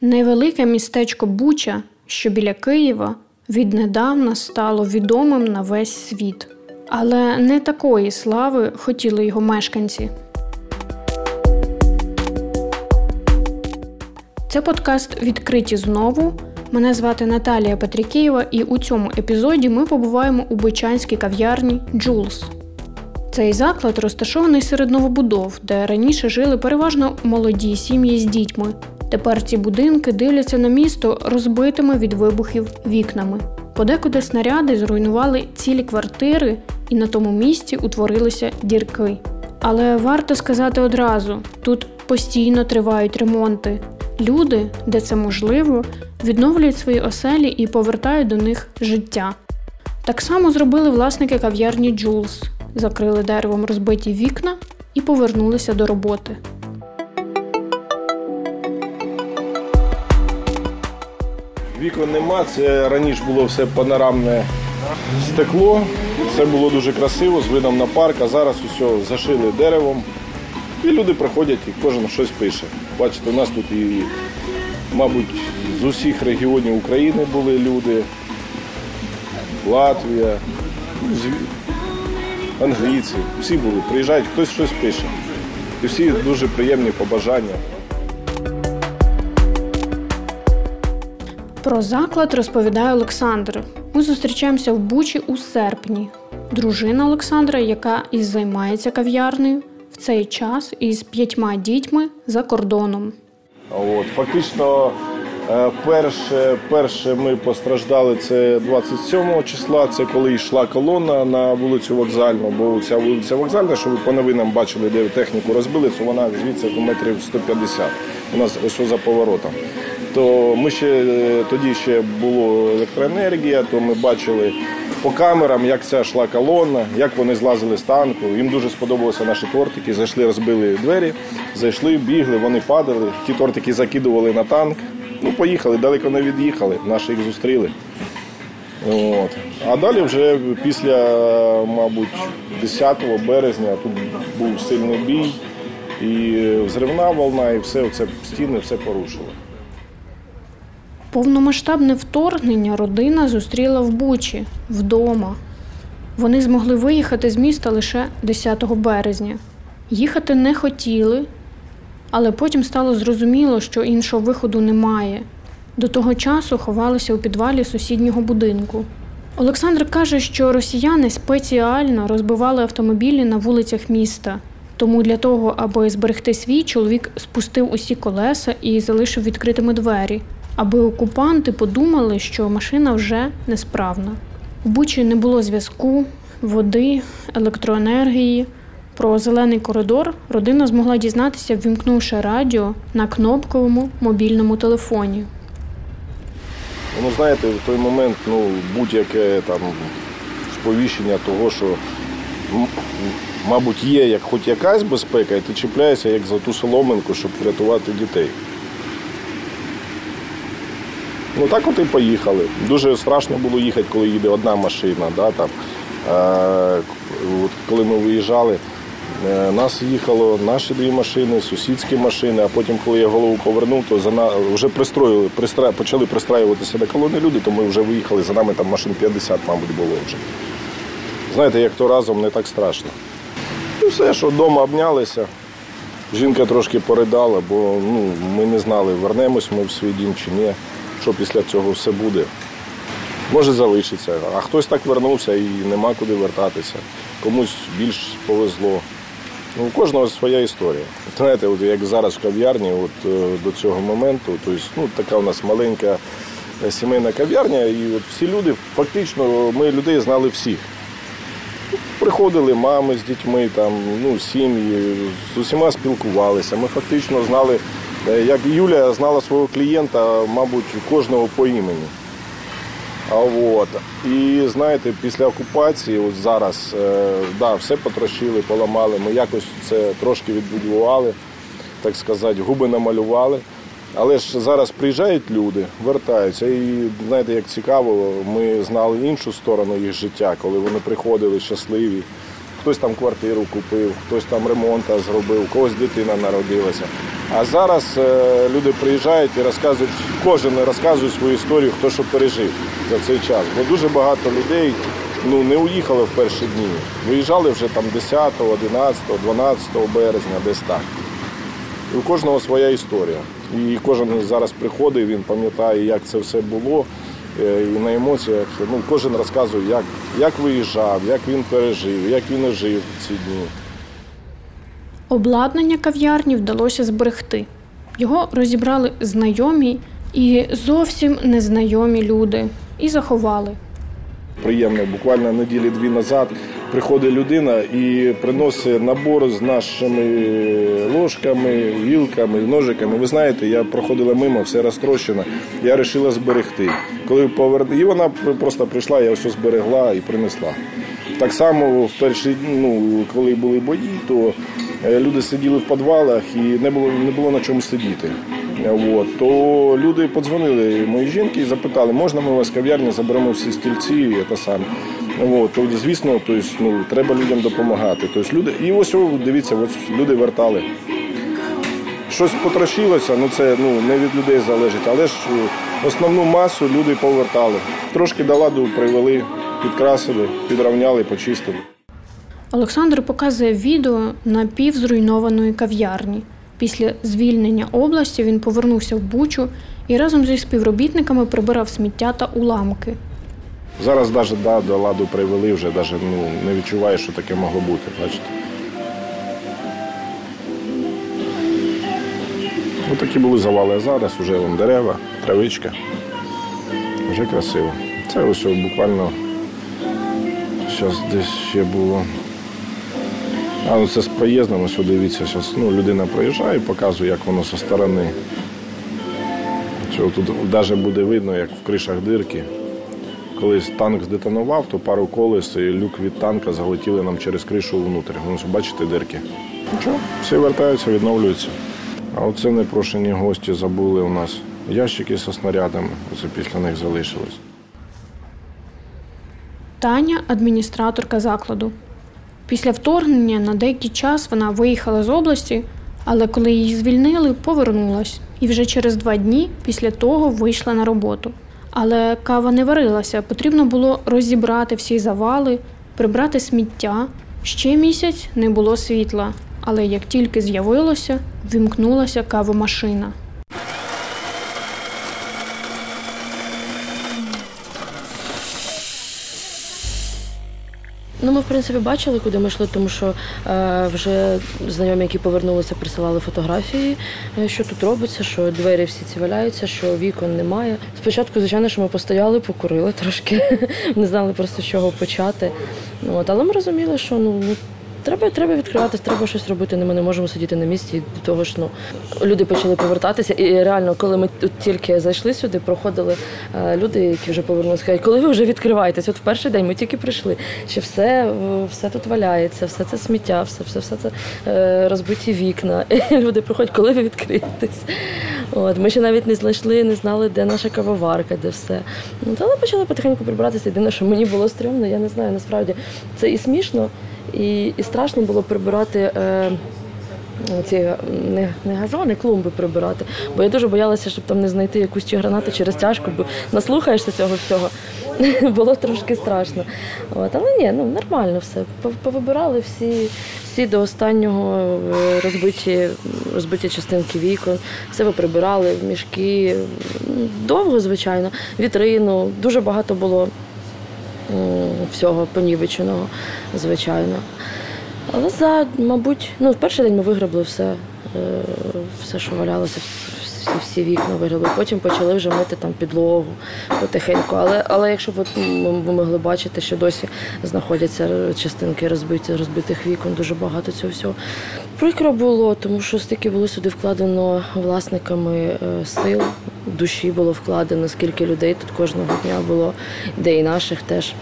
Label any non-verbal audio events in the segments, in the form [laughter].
Невелике містечко Буча, що біля Києва, віднедавна стало відомим на весь світ. Але не такої слави хотіли його мешканці. Це подкаст відкриті знову. Мене звати Наталія Петрікієва, і у цьому епізоді ми побуваємо у Бучанській кав'ярні Джулс. Цей заклад розташований серед новобудов, де раніше жили переважно молоді сім'ї з дітьми. Тепер ці будинки дивляться на місто розбитими від вибухів вікнами. Подекуди снаряди зруйнували цілі квартири, і на тому місці утворилися дірки. Але варто сказати одразу: тут постійно тривають ремонти. Люди, де це можливо, відновлюють свої оселі і повертають до них життя. Так само зробили власники кав'ярні Джулс, закрили деревом розбиті вікна і повернулися до роботи. Вікон нема, це раніше було все панорамне стекло. Це було дуже красиво, з видом на парк, а зараз усе зашили деревом. І люди приходять і кожен щось пише. Бачите, у нас тут і, мабуть, з усіх регіонів України були люди. Латвія, ну, англійці, всі були, приїжджають, хтось щось пише. І всі дуже приємні побажання. Про заклад розповідає Олександр. Ми зустрічаємося в Бучі у серпні. Дружина Олександра, яка і займається кав'ярнею, в цей час із п'ятьма дітьми за кордоном. От, Фактично, е, перше перше ми постраждали це 27 числа, це коли йшла колона на вулицю Вокзальну, бо ця вулиця Вокзальна, що ви по новинам бачили, де техніку розбили, то вона звідси до метрів 150. У нас ось за поворотом. То ми ще е, тоді ще було електроенергія, то ми бачили по камерам, як ця йшла колона, як вони злазили з танку. Їм дуже сподобалися наші тортики. Зайшли, розбили двері, зайшли, бігли, вони падали. Ті тортики закидували на танк. Ну, поїхали, далеко не від'їхали, наші їх зустріли. От. А далі вже після, мабуть, 10 березня тут був сильний бій, і взривна волна, і все це стіни все порушило. Повномасштабне вторгнення родина зустріла в Бучі вдома. Вони змогли виїхати з міста лише 10 березня. Їхати не хотіли, але потім стало зрозуміло, що іншого виходу немає. До того часу ховалися у підвалі сусіднього будинку. Олександр каже, що росіяни спеціально розбивали автомобілі на вулицях міста. Тому для того, аби зберегти свій, чоловік спустив усі колеса і залишив відкритими двері аби окупанти подумали, що машина вже несправна. В Бучі не було зв'язку, води, електроенергії. Про зелений коридор родина змогла дізнатися, ввімкнувши радіо на кнопковому мобільному телефоні. Ну, знаєте, в той момент ну, будь-яке там сповіщення того, що мабуть є як хоч якась безпека, і ти чіпляєшся як за ту соломинку, щоб врятувати дітей. Ну так от і поїхали. Дуже страшно було їхати, коли їде одна машина. Да, там. Е, от Коли ми виїжджали, е, нас їхало наші дві машини, сусідські машини, а потім, коли я голову повернув, то за на... вже пристроїли, пристра... почали пристраюватися до колони люди, то ми вже виїхали, за нами там машин 50, мабуть, було вже. Знаєте, як то разом не так страшно. І все, що вдома обнялися. Жінка трошки поридала, бо ну, ми не знали, вернемось ми в свій дім чи ні що після цього все буде. Може залишиться, а хтось так вернувся і нема куди вертатися. Комусь більш повезло. Ну, У кожного своя історія. Знаєте, от як зараз в кав'ярні, от е, до цього моменту, тобто, ну, така у нас маленька е, сімейна кав'ярня, і от всі люди, фактично, ми людей знали всіх. Приходили мами з дітьми, там, ну, сім'ї, з усіма спілкувалися. Ми фактично знали як Юля знала свого клієнта, мабуть, кожного по імені. А от. І знаєте, після окупації, от зараз, е, да, все потрощили, поламали. Ми якось це трошки відбудували, так сказати, губи намалювали. Але ж зараз приїжджають люди, вертаються. І знаєте, як цікаво, ми знали іншу сторону їх життя, коли вони приходили щасливі. Хтось там квартиру купив, хтось там ремонт зробив, когось дитина народилася. А зараз е, люди приїжджають і розказують, кожен розказує свою історію, хто що пережив за цей час. Бо дуже багато людей ну, не уїхали в перші дні. Виїжджали вже там 10, 11, 12 березня, десь так. І у кожного своя історія. І кожен зараз приходить, він пам'ятає, як це все було. Е, І на емоціях ну, кожен розказує, як, як виїжджав, як він пережив, як він жив ці дні. Обладнання кав'ярні вдалося зберегти. Його розібрали знайомі і зовсім незнайомі люди і заховали. Приємно, буквально неділі-дві назад приходить людина і приносить набор з нашими ложками, вілками, ножиками. Ви знаєте, я проходила мимо, все розтрощено. Я вирішила зберегти. Коли повер... І вона просто прийшла, я все зберегла і принесла. Так само в перші, ну, коли були бої, то е, люди сиділи в підвалах і не було, не було на чому сидіти. От. То люди подзвонили моїй жінки і запитали, можна ми у вас кав'ярні заберемо всі стільці те саме. От. То, звісно, то есть, ну, треба людям допомагати. Тобто, люди... І ось дивіться, ось люди вертали. Щось потрощилося, ну це ну, не від людей залежить, але ж е, основну масу люди повертали. Трошки до ладу привели, підкрасили, підравняли, почистили. Олександр показує відео напівзруйнованої кав'ярні. Після звільнення області він повернувся в Бучу і разом зі співробітниками прибирав сміття та уламки. Зараз навіть да, до ладу привели, вже навіть ну, не відчуваю, що таке могло бути. Бачите? Ось такі були завали, а зараз вже вон дерева, травичка. Вже красиво. Це ось буквально зараз десь ще було. А ну це з проїздом, ось дивіться, зараз ну, людина проїжджає, показує, як воно зі сторони. Тут навіть буде видно, як в кришах дирки. Коли танк здетонував, то пару колес і люк від танка залетіли нам через кришу внутрі. Ну, бачите дирки. Нічого, всі вертаються, відновлюються. А оце непрошені гості забули у нас ящики зі снарядами. Оце після них залишилось. Таня адміністраторка закладу. Після вторгнення на деякий час вона виїхала з області, але коли її звільнили, повернулась. І вже через два дні після того вийшла на роботу. Але кава не варилася, потрібно було розібрати всі завали, прибрати сміття. Ще місяць не було світла, але як тільки з'явилося, вімкнулася кавомашина. Ну, ми, в принципі, бачили, куди ми йшли, тому що е, вже знайомі, які повернулися, присилали фотографії, е, що тут робиться, що двері всі ці валяються, що вікон немає. Спочатку, звичайно, що ми постояли, покурили [laughs] трошки, не знали просто з чого почати. От, але ми розуміли, що ну. Треба, треба відкриватися, треба щось робити. Ми не можемо сидіти на місці. До того ж, ну люди почали повертатися. І реально, коли ми тут тільки зайшли сюди, проходили е, люди, які вже повернулися, кажуть, коли ви вже відкриваєтесь? От в перший день ми тільки прийшли, що все, все тут валяється, все це сміття, все, все, все це е, розбиті вікна. [laughs] І люди приходять, коли ви відкриєтесь. От ми ще навіть не знайшли, не знали, де наша кавоварка, де все. Ну, але почали потихеньку прибиратися. Єдине, що мені було стрьомно, я не знаю, насправді це і смішно. І, і страшно було прибирати е, ці не, не газони, клумби прибирати. Бо я дуже боялася, щоб там не знайти якусь чи гранату чи розтяжку, бо наслухаєшся цього всього. [laughs] було трошки страшно. От, але ні, ну нормально все. Пов- Повибирали всі, всі до останнього е, розбиті, розбиті частинки вікон, все ви прибирали, мішки. Довго, звичайно, вітрину, дуже багато було всього понівеченого, звичайно. Але за, мабуть, ну, в перший день ми виграбли все, е, все, що валялося, всі, всі вікна вигребли. Потім почали вже мити там підлогу потихеньку. Але, але якщо ми могли бачити, що досі знаходяться частинки розбиті, розбитих вікон, дуже багато цього всього. Прикро було, тому що стільки було сюди вкладено власниками е, сил, душі було вкладено, скільки людей тут кожного дня було, де і наших теж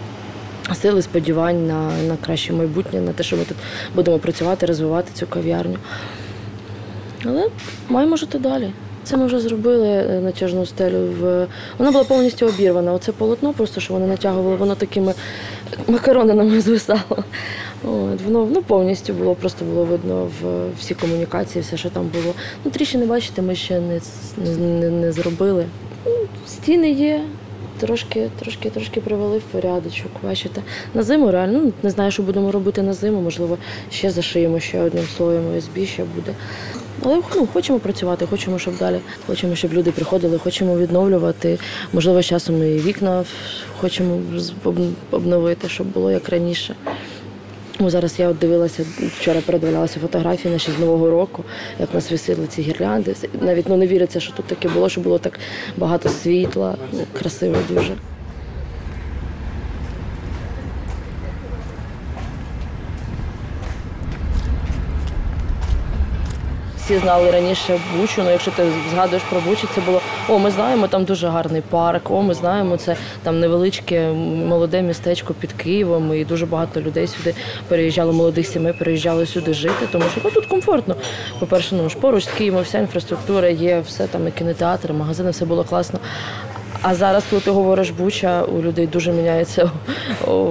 сили сподівань на, на краще майбутнє, на те, що ми тут будемо працювати, розвивати цю кав'ярню. Але маємо жити далі. Це ми вже зробили е, натяжну стелю. В... Вона була повністю обірвана. Оце полотно, просто що вони натягували, воно такими макаронинами [laughs] звисало. От, воно ну, повністю було, просто було видно в всі комунікації, все, що там було. Ну, тріщини, бачите, ми ще не, не, не, зробили. Ну, стіни є. Трошки, трошки, трошки привели в порядочок. Бачите, на зиму реально ну, не знаю, що будемо робити на зиму. Можливо, ще зашиємо ще одним слоєм ОСБ ще буде. Але ну, хочемо працювати, хочемо, щоб далі. Хочемо, щоб люди приходили, хочемо відновлювати. Можливо, з часом і вікна хочемо обновити, щоб було як раніше. Ну, зараз я от дивилася, вчора передивлялася фотографії наші з Нового року, як нас висіли ці гірлянди. Навіть ну, не віриться, що тут таке було, що було так багато світла, ну, красиво дуже. Всі знали раніше Бучу, ну якщо ти згадуєш про Бучу, це було о, ми знаємо, там дуже гарний парк, о, ми знаємо, це там невеличке молоде містечко під Києвом, і дуже багато людей сюди переїжджало, молодих сімей переїжджали сюди жити, тому що ну, тут комфортно. По-перше, ну ж поруч з Києвом вся інфраструктура є, все там і кінотеатри, магазини, все було класно. А зараз, коли ти говориш Буча, у людей дуже міняється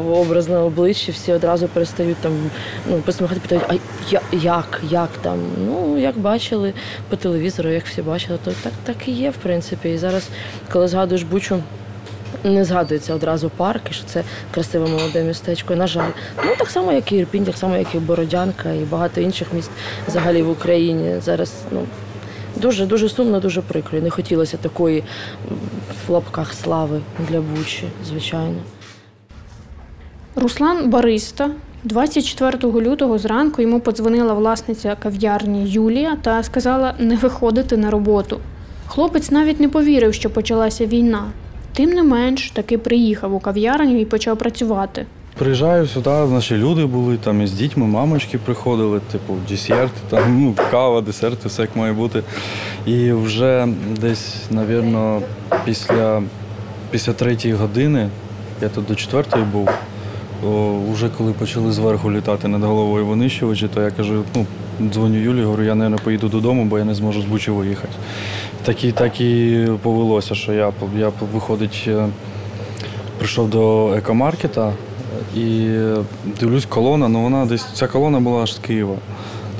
образ на обличчі, всі одразу перестають там ну, посміхати, питають, а я- як, як там? Ну, як бачили по телевізору, як всі бачили, то так, так і є, в принципі. І зараз, коли згадуєш Бучу, не згадується одразу парк, і що це красиве молоде містечко. На жаль, ну так само, як і Ірпінь, так само, як і Бородянка, і багато інших міст взагалі в Україні. Зараз ну дуже дуже сумно, дуже прикро. І не хотілося такої в лапках слави для Бучі, звичайно. Руслан Бариста 24 лютого зранку йому подзвонила власниця кав'ярні Юлія та сказала не виходити на роботу. Хлопець навіть не повірив, що почалася війна. Тим не менш, таки приїхав у кав'ярню і почав працювати. Приїжджаю сюди, наші люди були там із дітьми, мамочки приходили, типу, десерти, там, [laughs] ну, кава, десерти, все як має бути. І вже десь, напевно, після, після третьої години, я тут до четвертої був, о, вже коли почали зверху літати над головою винищувачі, то я кажу, ну, дзвоню Юлі, говорю, я, мабуть, поїду додому, бо я не зможу з Бучі виїхати. Так і, так і повелося, що я, я виходить, е, прийшов до екомаркета і дивлюсь, колона, ну вона десь ця колона була аж з Києва.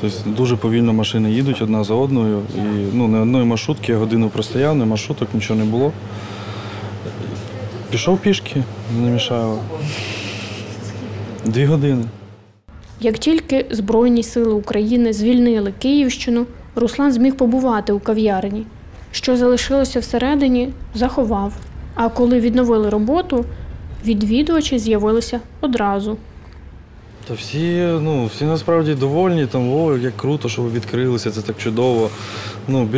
Тобто дуже повільно машини їдуть одна за одною. І ну, не одної маршрутки, я годину простояв, не маршруток, нічого не було. Пішов пішки, не мішаю. Дві години. Як тільки Збройні сили України звільнили Київщину, Руслан зміг побувати у кав'ярні. Що залишилося всередині, заховав. А коли відновили роботу, відвідувачі з'явилися одразу. Та всі, ну, всі насправді довольні, там, о, як круто, що ви відкрилися, це так чудово. Ну,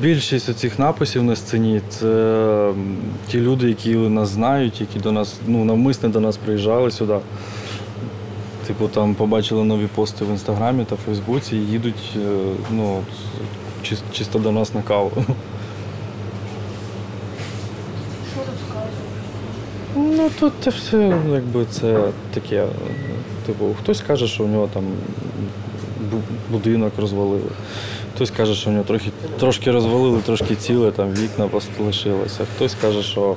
більшість цих написів на сцені це ті люди, які нас знають, які до нас, ну, навмисне до нас приїжджали сюди. Типу, там побачили нові пости в інстаграмі та Фейсбуці і їдуть е, ну, чисто до нас на каву. Ну, тут це все, якби це таке. Типу, хтось каже, що у нього там будинок розвалили. Хтось каже, що у нього трохи, трошки розвалили, трошки ціле, там вікна лишилося. Хтось каже, що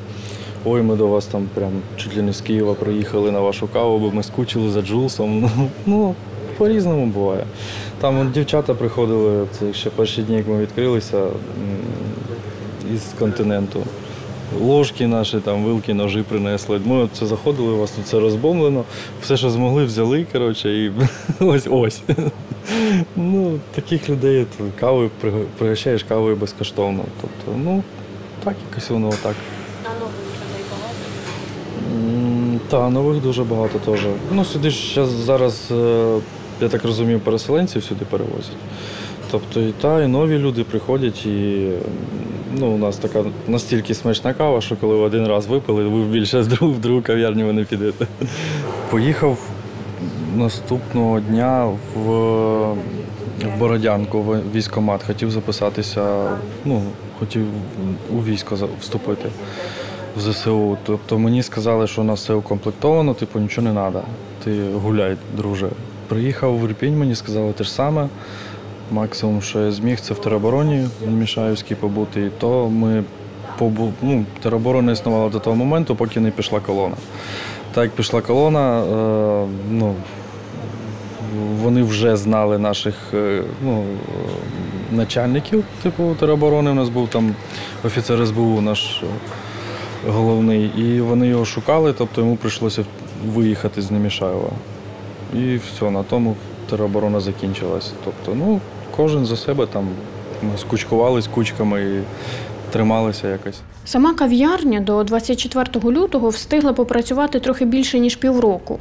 ой, ми до вас там прям чуть ли не з Києва приїхали на вашу каву, бо ми скучили за Джулсом. [laughs] Ну по-різному буває. Там от дівчата приходили, це ще перші дні, як ми відкрилися із континенту. Ложки наші, там, вилки, ножі принесли. Ми от це заходили, у вас тут все розбомблено. Все, що змогли, взяли, коротше, і [laughs] ось ось. Ну, таких людей кавою пригощаєш кавою безкоштовно. Тобто, ну, так якось воно так. М, Та, нових дуже багато теж. Ну, сюди ж зараз, е, я так розумію, переселенців сюди перевозять. Тобто і та, і нові люди приходять, і ну, у нас така настільки смачна кава, що коли ви один раз випили, ви більше в другу, в другу кав'ярню ви не підете. Поїхав наступного дня в, в Бородянку, в військкомат. Хотів записатися, ну, хотів у військо вступити в ЗСУ. Тобто мені сказали, що у нас все укомплектовано, типу нічого не треба. Ти гуляй, друже. Приїхав в Ірпінь, мені сказали те ж саме. Максимум, що я зміг, це в теробороні в Мішаївській побути. І то ми побу... ну, тероборона існувала до того моменту, поки не пішла колона. Так як пішла колона, е, ну, вони вже знали наших е, ну, начальників, типу тероборони. У нас був там офіцер СБУ наш е, головний, і вони його шукали, тобто йому прийшлося виїхати з Немішаєва. І все, на тому тероборона закінчилась. Тобто, ну, кожен за себе там ми скучкувались кучками і трималися якось. Сама кав'ярня до 24 лютого встигла попрацювати трохи більше ніж півроку.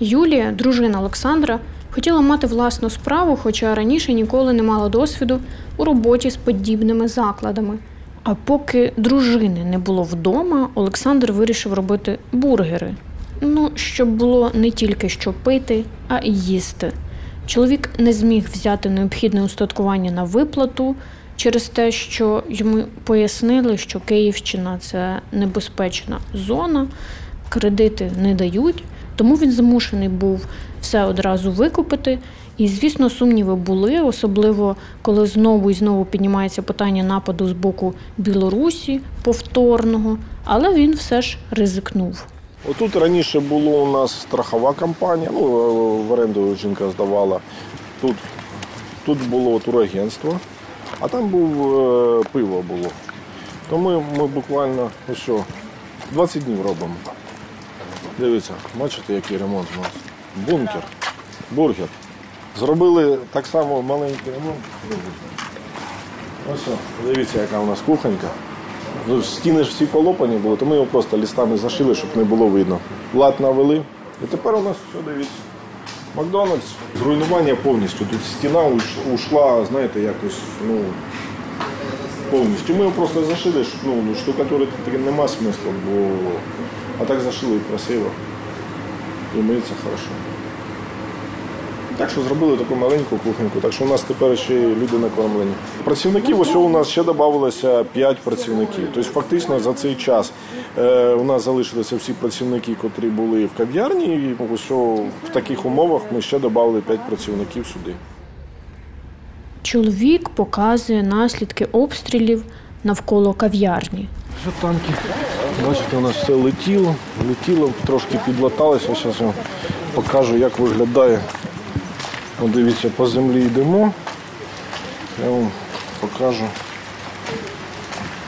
Юлія, дружина Олександра, хотіла мати власну справу, хоча раніше ніколи не мала досвіду у роботі з подібними закладами. А поки дружини не було вдома, Олександр вирішив робити бургери. Ну, щоб було не тільки що пити, а й їсти. Чоловік не зміг взяти необхідне устаткування на виплату через те, що йому пояснили, що Київщина це небезпечна зона, кредити не дають, тому він змушений був все одразу викупити. І, звісно, сумніви були, особливо коли знову і знову піднімається питання нападу з боку Білорусі повторного, але він все ж ризикнув. Отут раніше було у нас страхова компанія, ну, в оренду жінка здавала. Тут, тут було турагентство, а там був е, пиво було. То ми, буквально ось що, 20 днів робимо. Дивіться, бачите, який ремонт у нас. Бункер, бургер. Зробили так само маленький ремонт. Ось, дивіться, яка у нас кухонька. Ну, стіни ж всі полопані були, то ми його просто лістами зашили, щоб не було видно. Лад навели. І тепер у нас все, дивіться. Макдональдс. Зруйнування повністю. Тут стіна уш- ушла, знаєте, якось, ну, повністю. Ми його просто зашили, щоб, ну, штукатурити нема смислу, бо а так зашили красиво. І миється хорошо. Так що зробили таку маленьку кухоньку, так що у нас тепер ще люди накормлені. Працівників ось у нас ще додавалося 5 працівників. Тобто фактично за цей час е, у нас залишилися всі працівники, котрі були в кав'ярні, і ось в таких умовах ми ще додали 5 працівників сюди. Чоловік показує наслідки обстрілів навколо кав'ярні. Що танки? Бачите, у нас все летіло, летіло, трошки підлаталося. Зараз я покажу, як виглядає. О, дивіться, по землі йдемо. Я вам покажу.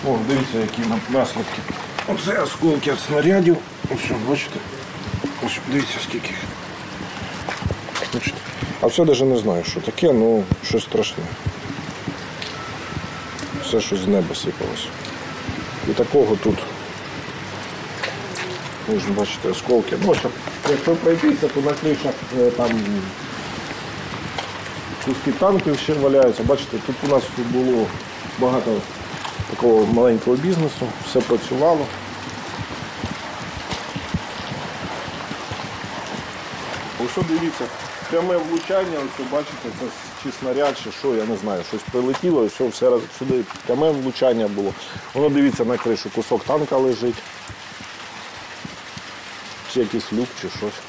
О, дивіться, які на- наслідки. Оце осколки від снарядів. Ось, бачите? Ось, дивіться, скільки. їх. Бачите? А все навіть не знаю, що таке, ну щось страшне. Все щось з неба сипалося. І такого тут. Ви ж бачите, осколки. Ну, щоб, якщо пройтися, то на кришах е, там куски танків ще валяються. Бачите, тут у нас було багато такого маленького бізнесу, все працювало. Ось дивіться, пряме влучання, ось бачите, це чи снаряд, чи що, я не знаю, щось прилетіло, і все, все сюди пряме влучання було. Воно дивіться на кришу, кусок танка лежить. Чи якийсь люк, чи щось.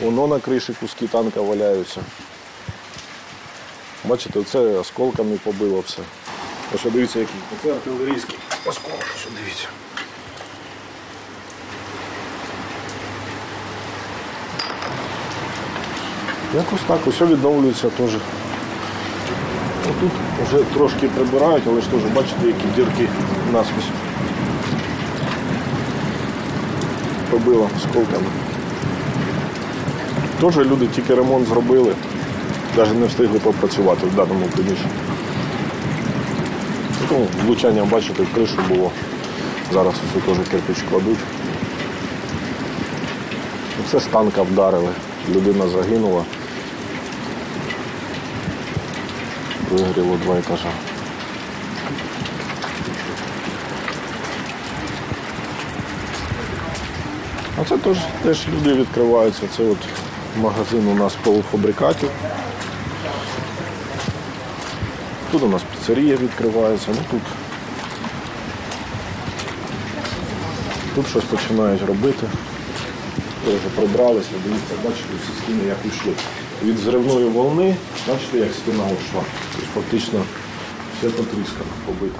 Воно на криші куски танка валяються. Бачите, це осколками побило все. Ось дивіться, який. Оце артилерійський осколок, що дивіться. Якось так, усе відновлюється теж. Тут вже трошки прибирають, але ж теж бачите, які дірки насквозь. Побило осколками. Теж люди тільки ремонт зробили, навіть не встигли попрацювати в даному приміщенні. Ну, влучання, бачите, кришу було. Зараз все теж кирпич кладуть. Це з танка вдарили. Людина загинула. Вигоріло два етажа. А це теж, теж люди відкриваються. Це от магазин у нас полуфабрикатів. Тут у нас піцерія відкривається, ну тут, тут щось починають робити. Вже прибралися, дивіться, бачите, всі стіни як ушли. від зривної волни, бачите, як стіна ушла. Тобто фактично все потріскано, побито.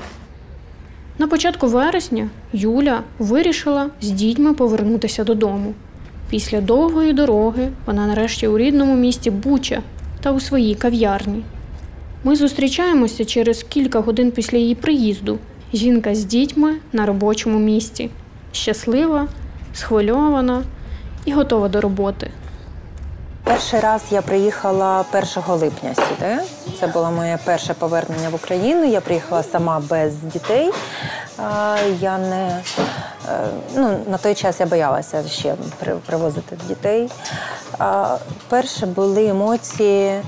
На початку вересня Юля вирішила з дітьми повернутися додому. Після довгої дороги вона нарешті у рідному місті Буча та у своїй кав'ярні. Ми зустрічаємося через кілька годин після її приїзду. Жінка з дітьми на робочому місці. Щаслива, схвильована і готова до роботи. Перший раз я приїхала 1 липня сюди. Це було моє перше повернення в Україну. Я приїхала сама без дітей. Я не е, ну, на той час я боялася ще привозити дітей. Перше були емоції.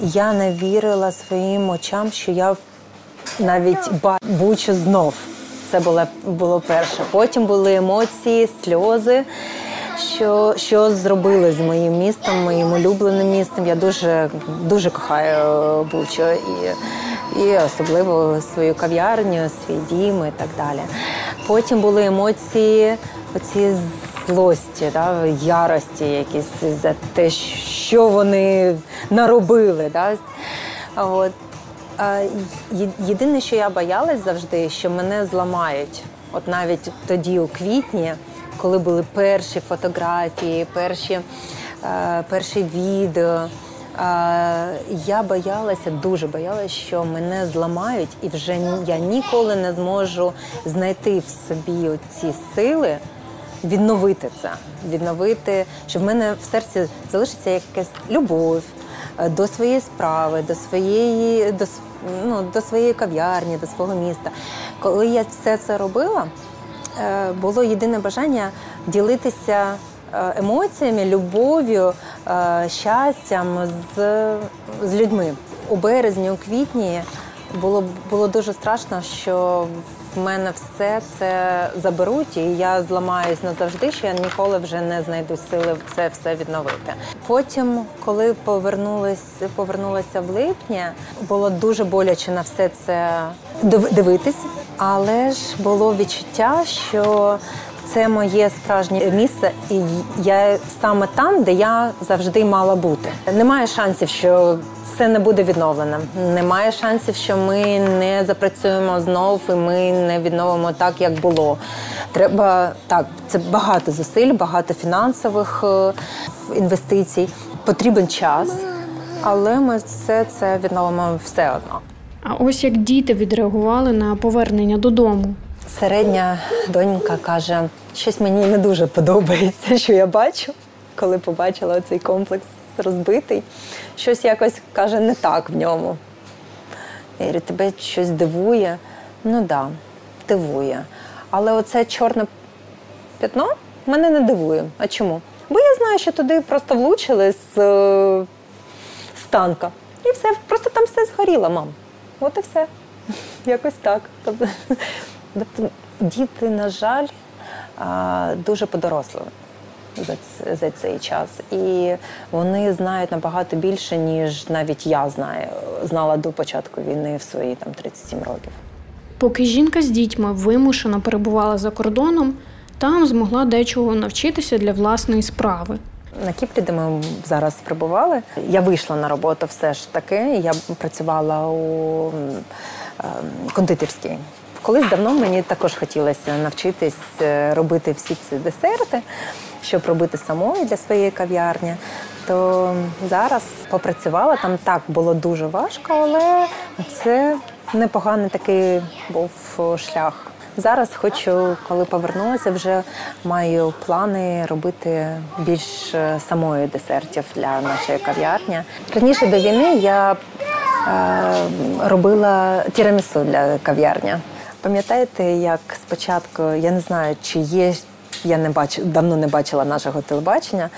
Я не вірила своїм очам, що я навіть ба- бучу знов. Це було, було перше. Потім були емоції, сльози. Що, що зробили з моїм містом, моїм улюбленим містом. Я дуже, дуже кохаю е, Бучу і, і особливо свою кав'ярню, свій дім і так далі. Потім були емоції, оці злості, да, ярості якісь за те, що вони наробили. Да. От. Єдине, що я боялась завжди, що мене зламають. От навіть тоді, у квітні, коли були перші фотографії, перші, е, перші відео. е, Я боялася, дуже боялася, що мене зламають, і вже я ніколи не зможу знайти в собі ці сили відновити це, відновити, щоб в мене в серці залишиться якась любов е, до своєї справи, до своєї, до, ну, до своєї кав'ярні, до свого міста. Коли я все це робила, е, було єдине бажання ділитися е, емоціями, любов'ю, щастям з, з людьми. У березні, у квітні було, було дуже страшно, що в мене все це заберуть, і я зламаюсь назавжди, що я ніколи вже не знайду сили це все відновити. Потім, коли повернулась, повернулася в липні, було дуже боляче на все це див- дивитись, але ж було відчуття, що це моє справжнє місце, і я саме там, де я завжди мала бути. Немає шансів, що це не буде відновлено. Немає шансів, що ми не запрацюємо знов і ми не відновимо так, як було. Треба так, це багато зусиль, багато фінансових е, інвестицій. Потрібен час, але ми все це відновимо все одно. А ось як діти відреагували на повернення додому. Середня донька каже, щось мені не дуже подобається, що я бачу, коли побачила цей комплекс розбитий. Щось якось каже не так в ньому. Я говорю, тебе щось дивує? Ну так, да, дивує. Але оце чорне п'ятно мене не дивує. А чому? Бо я знаю, що туди просто влучили з, е, з танка. І все, просто там все згоріло, мам. От і все. [laughs] Якось так. Тобто, [laughs] діти, на жаль, дуже подорослили за, за цей час. І вони знають набагато більше, ніж навіть я знаю, знала до початку війни в свої там 37 років. Поки жінка з дітьми вимушено перебувала за кордоном, там змогла дечого навчитися для власної справи. На Кіпрі, де ми зараз прибували, я вийшла на роботу все ж таки. Я працювала у ем, кондитерській. Колись давно мені також хотілося навчитись е, робити всі ці десерти, щоб робити самою для своєї кав'ярні. То зараз попрацювала там так було дуже важко, але це непоганий такий був шлях. Зараз хочу, коли повернулася, вже маю плани робити більш е, самої десертів для нашої кав'ярні. Раніше до війни я е, робила тірамісу для кав'ярні. Пам'ятаєте, як спочатку я не знаю, чи є. Я не бачу, давно не бачила нашого телебачення.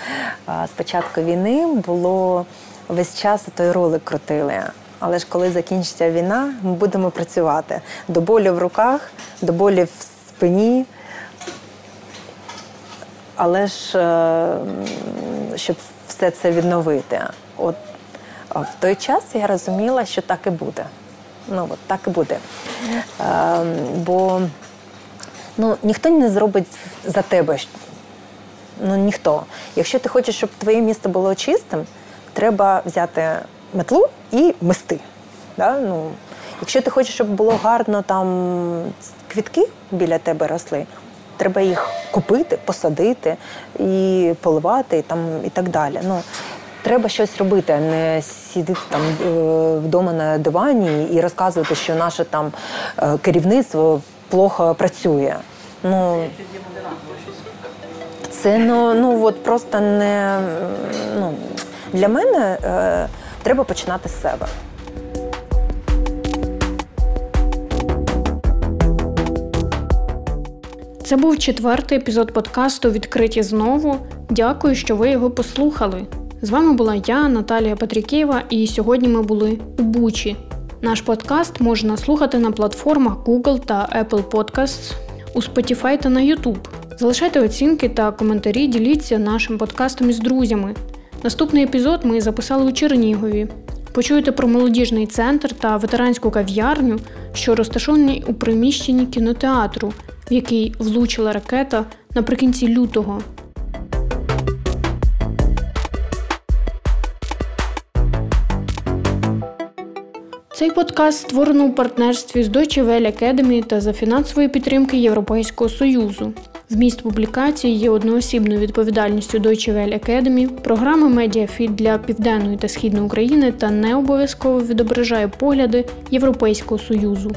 З початку війни було весь час той ролик крутили. Але ж коли закінчиться війна, ми будемо працювати до болю в руках, до болі в спині. Але ж е, щоб все це відновити. От в той час я розуміла, що так і буде. Ну от так і буде. Е, бо ну, ніхто не зробить за тебе. Ну ніхто. Якщо ти хочеш, щоб твоє місто було чистим, треба взяти метлу і мести. Да? Ну, якщо ти хочеш, щоб було гарно там квітки біля тебе росли, треба їх купити, посадити і поливати і, там, і так далі. Ну, треба щось робити, а не сидіти там е, вдома на дивані і розказувати, що наше там е, керівництво плохо працює. Ну, це ну, ну от просто не ну, для мене е, треба починати з себе. Це був четвертий епізод подкасту Відкриті знову. Дякую, що ви його послухали. З вами була я, Наталія Патрікєва, і сьогодні ми були у Бучі. Наш подкаст можна слухати на платформах Google та Apple Podcasts, у Spotify та на YouTube. Залишайте оцінки та коментарі, діліться нашим подкастом із друзями. Наступний епізод ми записали у Чернігові. Почуєте про молодіжний центр та ветеранську кав'ярню, що розташовані у приміщенні кінотеатру, в який влучила ракета наприкінці лютого. Цей подкаст створено у партнерстві з Deutsche Welle Academy та за фінансової підтримки Європейського Союзу. Вміст публікації є одноосібною відповідальністю Deutsche Welle Academy, програми Медіафіт для Південної та Східної України та не обов'язково відображає погляди Європейського Союзу.